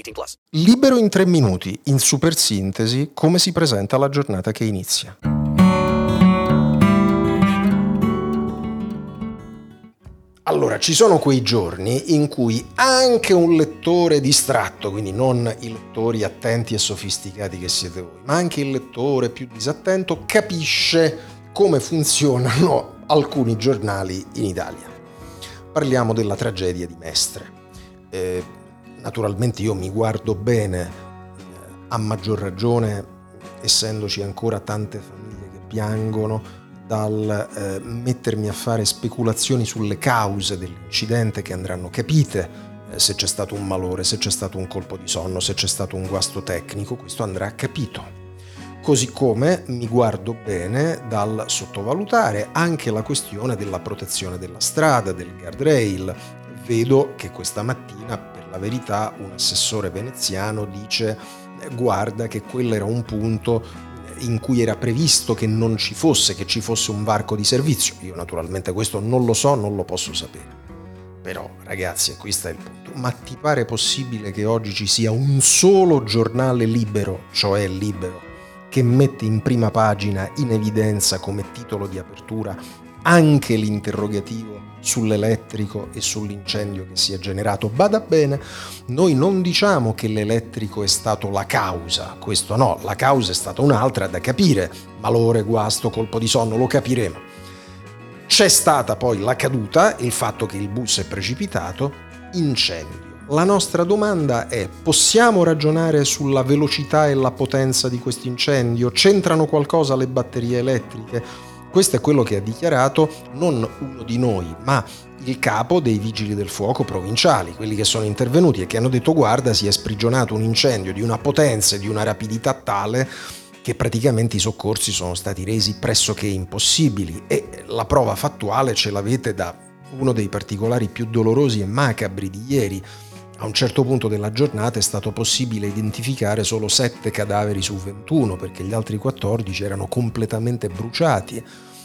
18 plus. Libero in tre minuti, in super sintesi, come si presenta la giornata che inizia. Allora, ci sono quei giorni in cui anche un lettore distratto, quindi non i lettori attenti e sofisticati che siete voi, ma anche il lettore più disattento, capisce come funzionano alcuni giornali in Italia. Parliamo della tragedia di Mestre. Eh, naturalmente io mi guardo bene, eh, a maggior ragione, essendoci ancora tante famiglie che piangono, dal eh, mettermi a fare speculazioni sulle cause dell'incidente che andranno capite, eh, se c'è stato un malore, se c'è stato un colpo di sonno, se c'è stato un guasto tecnico, questo andrà capito. Così come mi guardo bene dal sottovalutare anche la questione della protezione della strada, del guardrail. Vedo che questa mattina, per la verità, un assessore veneziano dice eh, guarda che quello era un punto in cui era previsto che non ci fosse, che ci fosse un varco di servizio. Io naturalmente questo non lo so, non lo posso sapere. Però ragazzi, qui sta il punto. Ma ti pare possibile che oggi ci sia un solo giornale libero, cioè libero, che mette in prima pagina in evidenza come titolo di apertura anche l'interrogativo sull'elettrico e sull'incendio che si è generato. Bada bene, noi non diciamo che l'elettrico è stato la causa, questo no, la causa è stata un'altra da capire, malore, guasto, colpo di sonno, lo capiremo. C'è stata poi la caduta, il fatto che il bus è precipitato, incendio. La nostra domanda è, possiamo ragionare sulla velocità e la potenza di questo incendio? C'entrano qualcosa le batterie elettriche? Questo è quello che ha dichiarato non uno di noi, ma il capo dei vigili del fuoco provinciali, quelli che sono intervenuti e che hanno detto guarda si è sprigionato un incendio di una potenza e di una rapidità tale che praticamente i soccorsi sono stati resi pressoché impossibili. E la prova fattuale ce l'avete da uno dei particolari più dolorosi e macabri di ieri, a un certo punto della giornata è stato possibile identificare solo 7 cadaveri su 21 perché gli altri 14 erano completamente bruciati.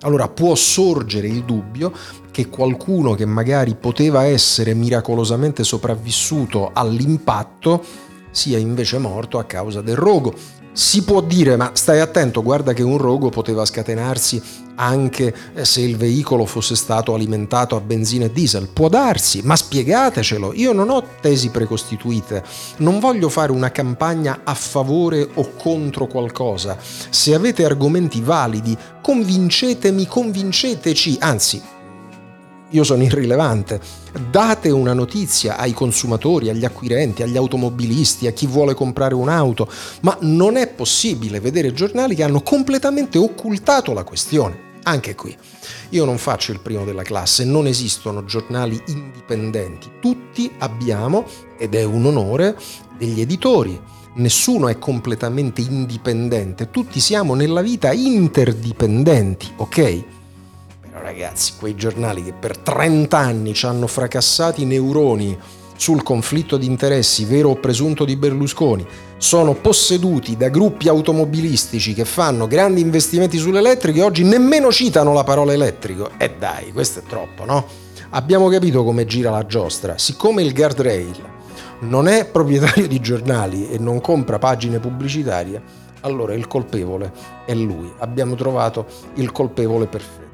Allora può sorgere il dubbio che qualcuno che magari poteva essere miracolosamente sopravvissuto all'impatto sia invece morto a causa del rogo. Si può dire, ma stai attento, guarda che un rogo poteva scatenarsi anche eh, se il veicolo fosse stato alimentato a benzina e diesel. Può darsi, ma spiegatecelo. Io non ho tesi precostituite, non voglio fare una campagna a favore o contro qualcosa. Se avete argomenti validi, convincetemi, convinceteci, anzi io sono irrilevante. Date una notizia ai consumatori, agli acquirenti, agli automobilisti, a chi vuole comprare un'auto, ma non è possibile vedere giornali che hanno completamente occultato la questione. Anche qui, io non faccio il primo della classe, non esistono giornali indipendenti, tutti abbiamo, ed è un onore, degli editori. Nessuno è completamente indipendente, tutti siamo nella vita interdipendenti, ok? Ragazzi, quei giornali che per 30 anni ci hanno fracassato i neuroni sul conflitto di interessi vero o presunto di Berlusconi, sono posseduti da gruppi automobilistici che fanno grandi investimenti sull'elettrico e oggi nemmeno citano la parola elettrico. E eh dai, questo è troppo, no? Abbiamo capito come gira la giostra. Siccome il guardrail non è proprietario di giornali e non compra pagine pubblicitarie, allora il colpevole è lui. Abbiamo trovato il colpevole perfetto.